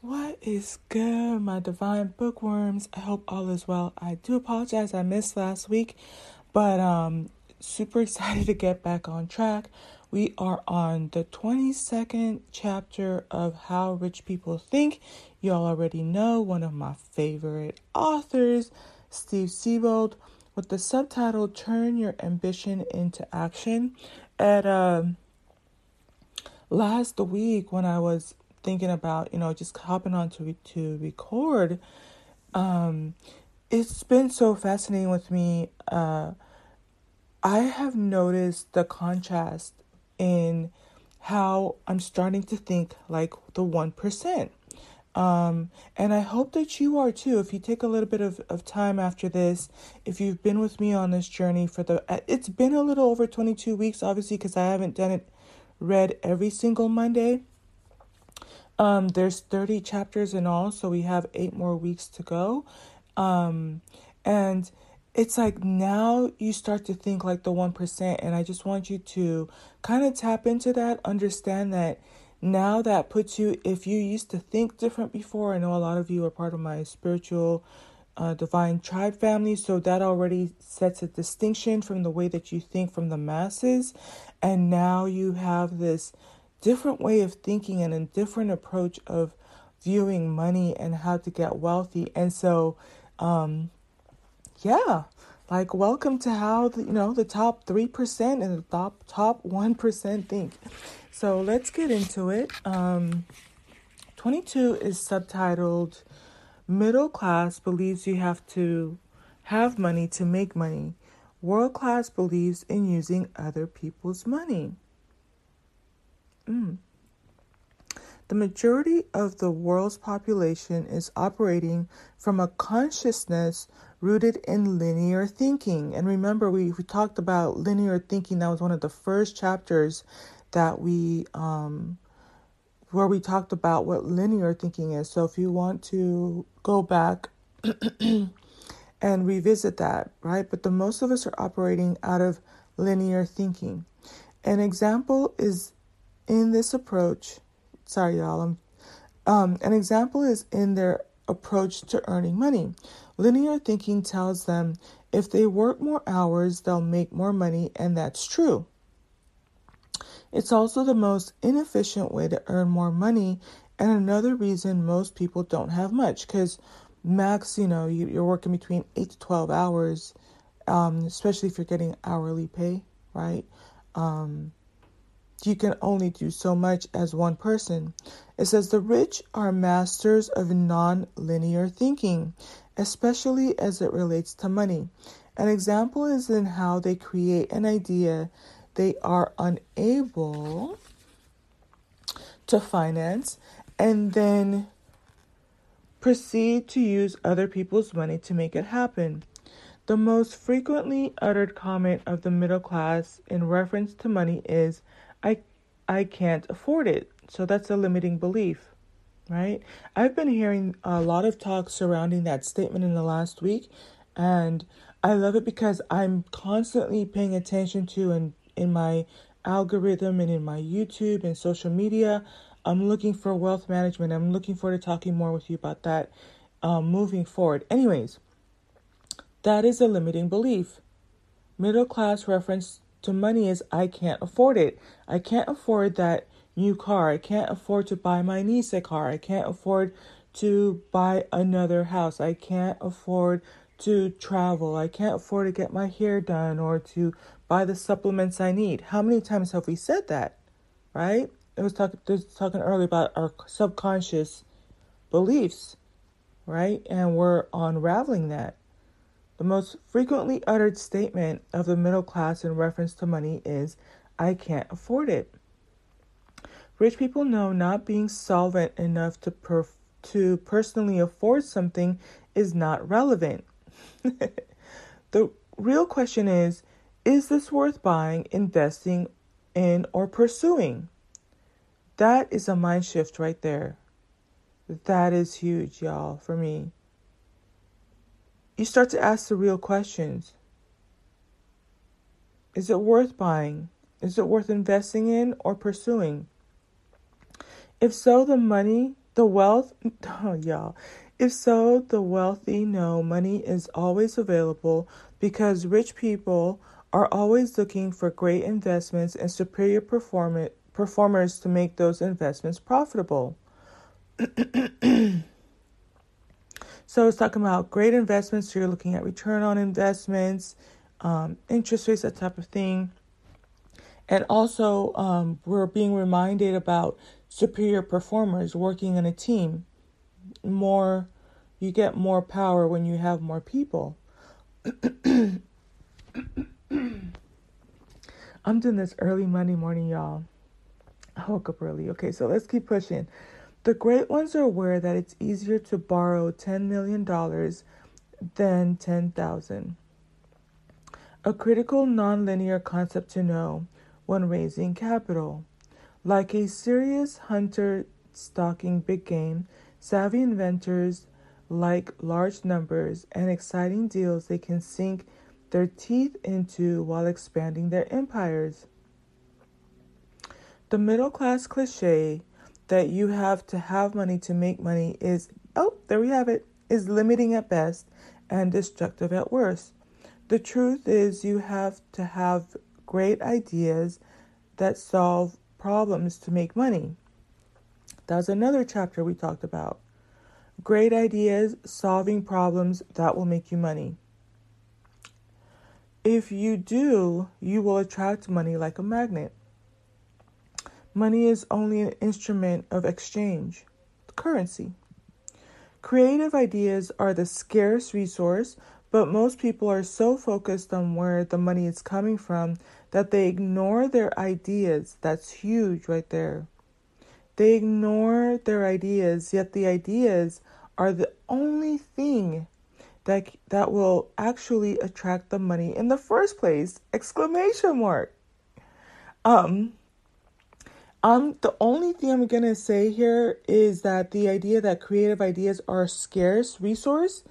What is good, my divine bookworms? I hope all is well. I do apologize I missed last week, but um super excited to get back on track. We are on the 22nd chapter of How Rich People Think. You all already know one of my favorite authors, Steve Siebold, with the subtitle Turn Your Ambition into Action. At um last week when I was thinking about, you know, just hopping on to to record, um, it's been so fascinating with me. Uh, I have noticed the contrast in how I'm starting to think like the one percent. Um, and I hope that you are too. If you take a little bit of, of time after this, if you've been with me on this journey for the, it's been a little over 22 weeks, obviously, because I haven't done it read every single Monday. Um, there's 30 chapters in all, so we have eight more weeks to go. Um, and it's like now you start to think like the 1%. And I just want you to kind of tap into that, understand that now that puts you, if you used to think different before, I know a lot of you are part of my spiritual uh, divine tribe family, so that already sets a distinction from the way that you think from the masses. And now you have this different way of thinking and a different approach of viewing money and how to get wealthy. And so, um, yeah, like welcome to how the, you know the top three percent and the top top one percent think. So let's get into it. Um, Twenty two is subtitled "Middle Class Believes You Have to Have Money to Make Money." World class believes in using other people's money. Mm. The majority of the world's population is operating from a consciousness rooted in linear thinking. And remember, we, we talked about linear thinking. That was one of the first chapters that we, um, where we talked about what linear thinking is. So if you want to go back and revisit that, right? But the most of us are operating out of linear thinking. An example is in this approach, sorry, y'all, um, an example is in their approach to earning money. Linear thinking tells them if they work more hours, they'll make more money, and that's true. It's also the most inefficient way to earn more money, and another reason most people don't have much because max, you know, you, are working between 8 to 12 hours, um, especially if you're getting hourly pay, right? Um, you can only do so much as one person. It says the rich are masters of non linear thinking, especially as it relates to money. An example is in how they create an idea they are unable to finance and then proceed to use other people's money to make it happen. The most frequently uttered comment of the middle class in reference to money is, I I can't afford it. So that's a limiting belief, right? I've been hearing a lot of talk surrounding that statement in the last week and I love it because I'm constantly paying attention to and in my algorithm and in my YouTube and social media. I'm looking for wealth management. I'm looking forward to talking more with you about that um, moving forward. Anyways, that is a limiting belief. Middle class reference to money is I can't afford it. I can't afford that new car. I can't afford to buy my niece a car. I can't afford to buy another house. I can't afford to travel. I can't afford to get my hair done or to buy the supplements I need. How many times have we said that? Right? I was talking was talking earlier about our subconscious beliefs, right? And we're unraveling that. The most frequently uttered statement of the middle class in reference to money is, I can't afford it. Rich people know not being solvent enough to, to personally afford something is not relevant. the real question is Is this worth buying, investing in, or pursuing? That is a mind shift right there. That is huge, y'all, for me you start to ask the real questions. Is it worth buying? Is it worth investing in or pursuing? If so, the money The wealth, oh, y'all. If so, the wealthy know money is always available because rich people are always looking for great investments and superior perform- performers to make those investments profitable. so it's talking about great investments. So you're looking at return on investments, um, interest rates, that type of thing. And also, um, we're being reminded about superior performers working in a team. More, you get more power when you have more people. I'm doing this early Monday morning, y'all. I woke up early. Okay, so let's keep pushing. The great ones are aware that it's easier to borrow $10 million than 10,000. A critical nonlinear concept to know when raising capital. Like a serious hunter stalking big game, savvy inventors like large numbers and exciting deals they can sink their teeth into while expanding their empires. The middle class cliche that you have to have money to make money is, oh, there we have it, is limiting at best and destructive at worst. The truth is, you have to have great ideas that solve problems to make money. That was another chapter we talked about. Great ideas solving problems that will make you money. If you do, you will attract money like a magnet. Money is only an instrument of exchange, currency. Creative ideas are the scarce resource, but most people are so focused on where the money is coming from that they ignore their ideas. That's huge right there. They ignore their ideas, yet the ideas are the only thing that that will actually attract the money in the first place exclamation mark um um the only thing i'm to say here is that the idea that creative ideas are a scarce resource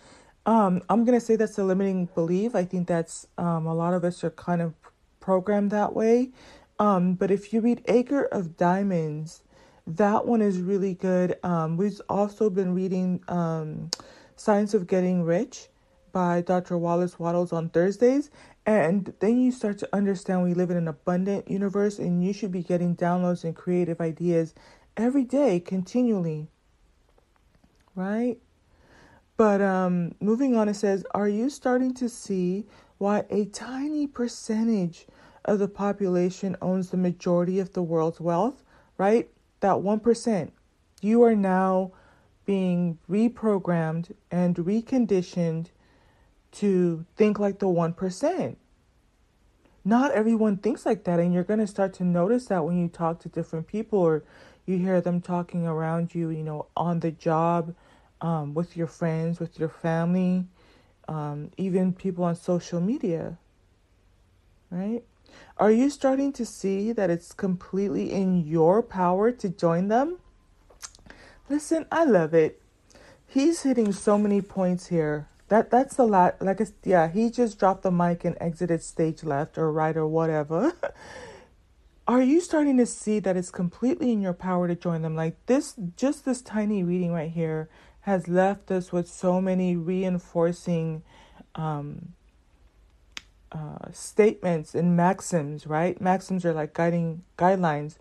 um i'm to say that's a limiting belief i think that's um a lot of us are kind of programmed that way um but if you read acre of diamonds that one is really good um we've also been reading um Science of Getting Rich by Dr. Wallace Wattles on Thursdays. And then you start to understand we live in an abundant universe and you should be getting downloads and creative ideas every day, continually. Right? But um, moving on, it says, Are you starting to see why a tiny percentage of the population owns the majority of the world's wealth? Right? That 1%. You are now being reprogrammed and reconditioned to think like the 1%. Not everyone thinks like that, and you're going to start to notice that when you talk to different people or you hear them talking around you, you know, on the job, um, with your friends, with your family, um, even people on social media, right? Are you starting to see that it's completely in your power to join them? Listen, I love it. He's hitting so many points here. That that's the lot. Like it's, yeah, he just dropped the mic and exited stage left or right or whatever. Are you starting to see that it's completely in your power to join them? Like this, just this tiny reading right here has left us with so many reinforcing um, uh, statements and maxims. Right? Maxims are like guiding guidelines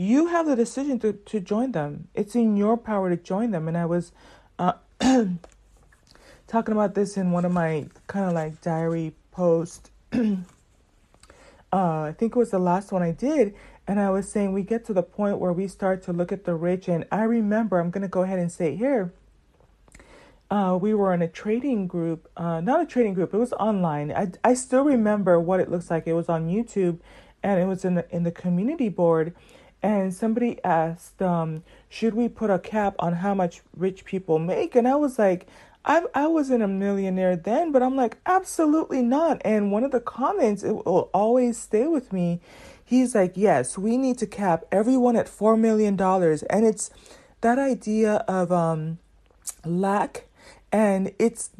you have the decision to, to join them. It's in your power to join them. And I was uh, talking about this in one of my kind of like diary posts. uh, I think it was the last one I did. And I was saying we get to the point where we start to look at the rich. And I remember, I'm going to go ahead and say here. Uh, we were in a trading group, uh, not a trading group, it was online. I, I still remember what it looks like. It was on YouTube and it was in the, in the community board and somebody asked, um, should we put a cap on how much rich people make? And I was like, I, I wasn't a millionaire then, but I'm like, absolutely not. And one of the comments, it will always stay with me. He's like, yes, we need to cap everyone at $4 million. And it's that idea of um, lack, and it's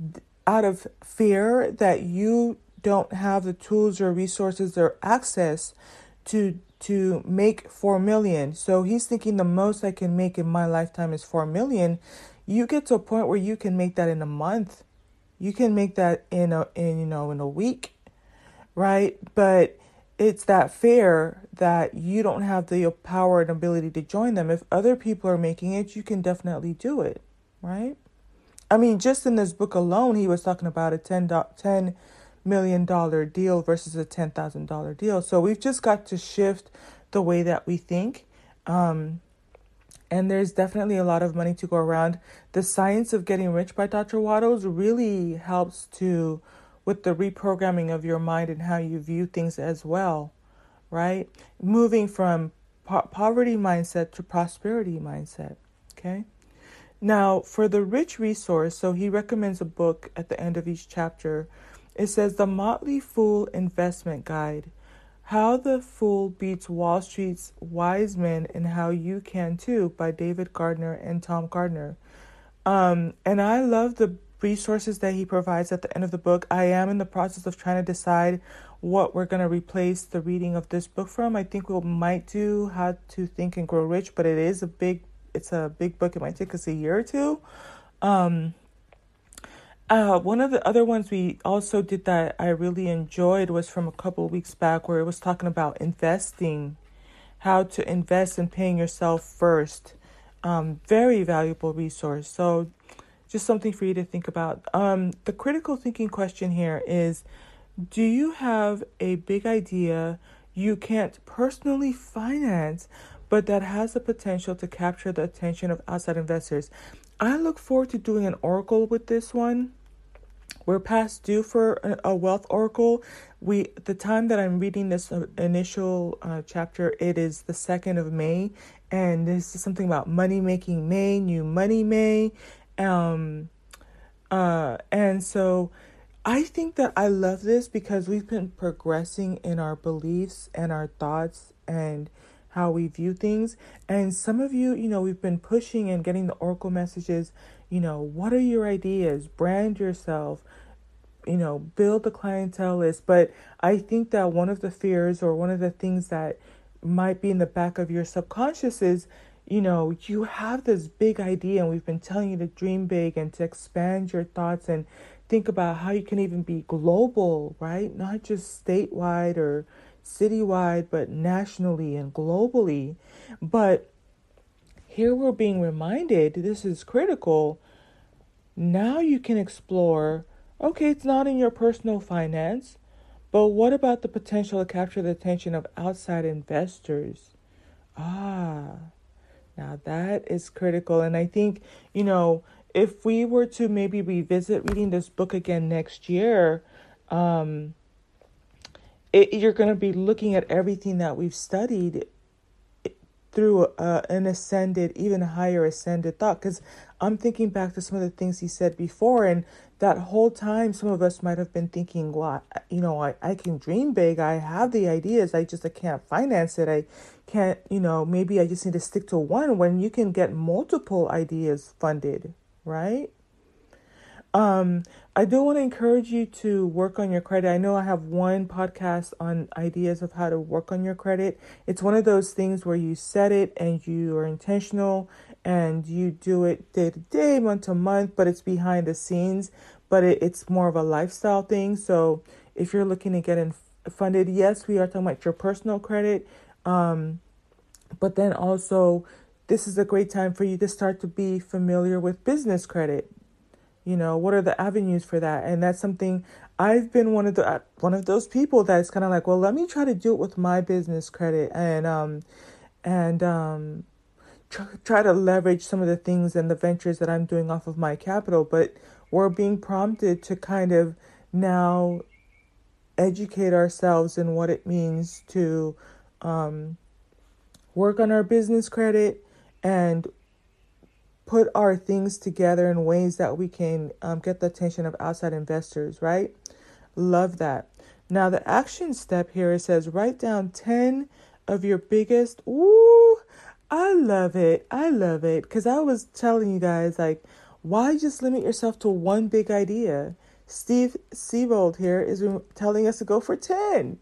out of fear that you don't have the tools or resources or access to to make 4 million. So he's thinking the most I can make in my lifetime is 4 million. You get to a point where you can make that in a month. You can make that in a in you know in a week, right? But it's that fair that you don't have the power and ability to join them. If other people are making it, you can definitely do it, right? I mean, just in this book alone, he was talking about a 10, $10 million deal versus a $10,000 deal. So we've just got to shift the way that we think. Um, and there's definitely a lot of money to go around. The Science of Getting Rich by Dr. Wattles really helps to with the reprogramming of your mind and how you view things as well, right? Moving from po- poverty mindset to prosperity mindset, okay? Now, for the rich resource, so he recommends a book at the end of each chapter. It says The Motley Fool Investment Guide How the Fool Beats Wall Street's Wise Men and How You Can Too by David Gardner and Tom Gardner. Um, and I love the resources that he provides at the end of the book. I am in the process of trying to decide what we're going to replace the reading of this book from. I think we might do How to Think and Grow Rich, but it is a big it's a big book. It might take us a year or two. Um, uh, one of the other ones we also did that I really enjoyed was from a couple of weeks back where it was talking about investing, how to invest in paying yourself first. Um, very valuable resource. So just something for you to think about. Um, the critical thinking question here is Do you have a big idea you can't personally finance, but that has the potential to capture the attention of outside investors? I look forward to doing an oracle with this one. We're past due for a wealth oracle. We the time that I'm reading this uh, initial uh, chapter, it is the second of May, and this is something about money making May, new money May, um, uh, and so I think that I love this because we've been progressing in our beliefs and our thoughts and how we view things. And some of you, you know, we've been pushing and getting the oracle messages, you know, what are your ideas? Brand yourself, you know, build the clientele list. But I think that one of the fears or one of the things that might be in the back of your subconscious is you know, you have this big idea, and we've been telling you to dream big and to expand your thoughts and think about how you can even be global, right? Not just statewide or citywide, but nationally and globally. But here we're being reminded this is critical. Now you can explore okay, it's not in your personal finance, but what about the potential to capture the attention of outside investors? Ah now, that is critical. And I think, you know, if we were to maybe revisit reading this book again next year, um, it, you're going to be looking at everything that we've studied through uh, an ascended, even higher ascended thought. Because I'm thinking back to some of the things he said before, and that whole time, some of us might have been thinking, well, you know, I, I can dream big. I have the ideas. I just I can't finance it. I can't, you know, maybe I just need to stick to one when you can get multiple ideas funded, right? Um, I do want to encourage you to work on your credit. I know I have one podcast on ideas of how to work on your credit. It's one of those things where you set it and you are intentional and you do it day to day, month to month, but it's behind the scenes, but it, it's more of a lifestyle thing. So if you're looking to get in funded, yes, we are talking about your personal credit. Um, but then also, this is a great time for you to start to be familiar with business credit. You know, what are the avenues for that? And that's something I've been one of the uh, one of those people that's kind of like, well, let me try to do it with my business credit and um and um try to leverage some of the things and the ventures that I'm doing off of my capital, but we're being prompted to kind of now educate ourselves in what it means to um, work on our business credit and put our things together in ways that we can um, get the attention of outside investors, right? Love that. Now, the action step here it says write down 10 of your biggest, ooh, I love it. I love it. Because I was telling you guys, like, why just limit yourself to one big idea? Steve Siebold here is telling us to go for 10.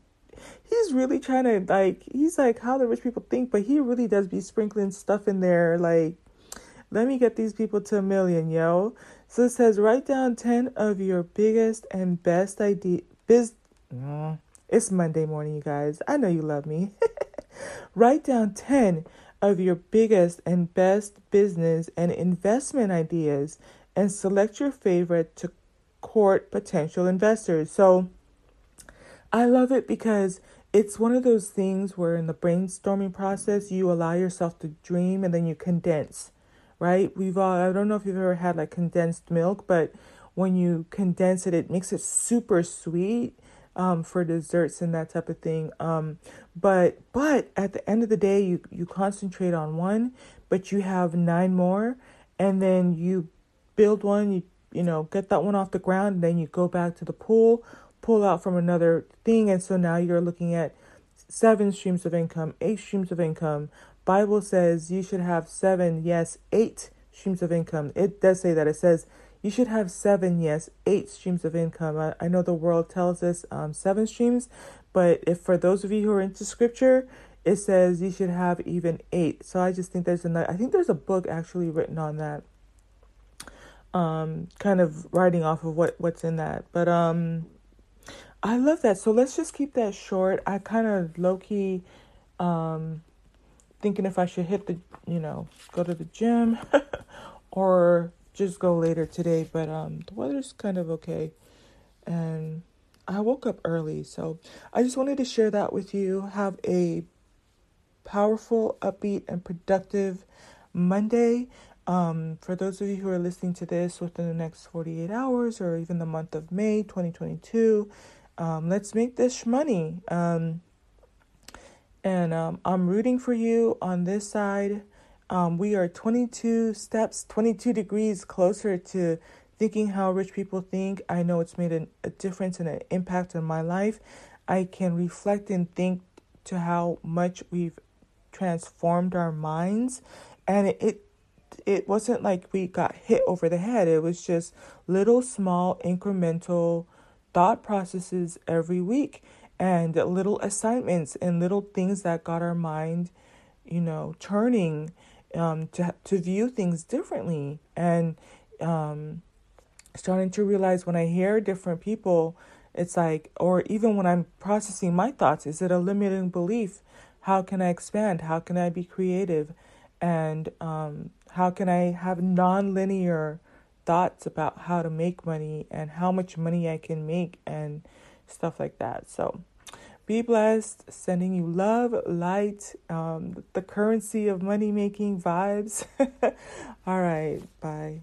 he's really trying to like he's like how the rich people think, but he really does be sprinkling stuff in there like let me get these people to a million, yo. So it says write down 10 of your biggest and best idea biz mm, it's Monday morning, you guys. I know you love me. write down 10 of your biggest and best business and investment ideas and select your favorite to court potential investors. So I love it because it's one of those things where in the brainstorming process you allow yourself to dream and then you condense, right? We've all I don't know if you've ever had like condensed milk, but when you condense it, it makes it super sweet um, for desserts and that type of thing. Um, but but at the end of the day, you you concentrate on one, but you have nine more, and then you build one. You you know get that one off the ground, and then you go back to the pool, pull out from another thing, and so now you're looking at seven streams of income, eight streams of income. Bible says you should have seven, yes, eight streams of income. It does say that. It says you should have seven, yes, eight streams of income. I, I know the world tells us um, seven streams, but if for those of you who are into scripture, it says you should have even eight. So I just think there's another, I think there's a book actually written on that. Um, kind of writing off of what what's in that, but um, I love that. So let's just keep that short. I kind of low key, um, thinking if I should hit the, you know, go to the gym, or just go later today, but um, the weather's kind of okay. And I woke up early, so I just wanted to share that with you. Have a powerful, upbeat, and productive Monday. Um, for those of you who are listening to this within the next 48 hours or even the month of May 2022, um, let's make this money. Um, and um, I'm rooting for you on this side. Um, we are 22 steps, 22 degrees closer to thinking how rich people think. I know it's made an, a difference and an impact on my life. I can reflect and think to how much we've transformed our minds, and it, it it wasn't like we got hit over the head. It was just little small incremental thought processes every week and little assignments and little things that got our mind, you know, turning um, to to view things differently and um, starting to realize when I hear different people, it's like, or even when I'm processing my thoughts, is it a limiting belief? How can I expand? How can I be creative? And um, how can I have non-linear thoughts about how to make money and how much money I can make and stuff like that. So be blessed. Sending you love, light, um, the currency of money making vibes. All right. Bye.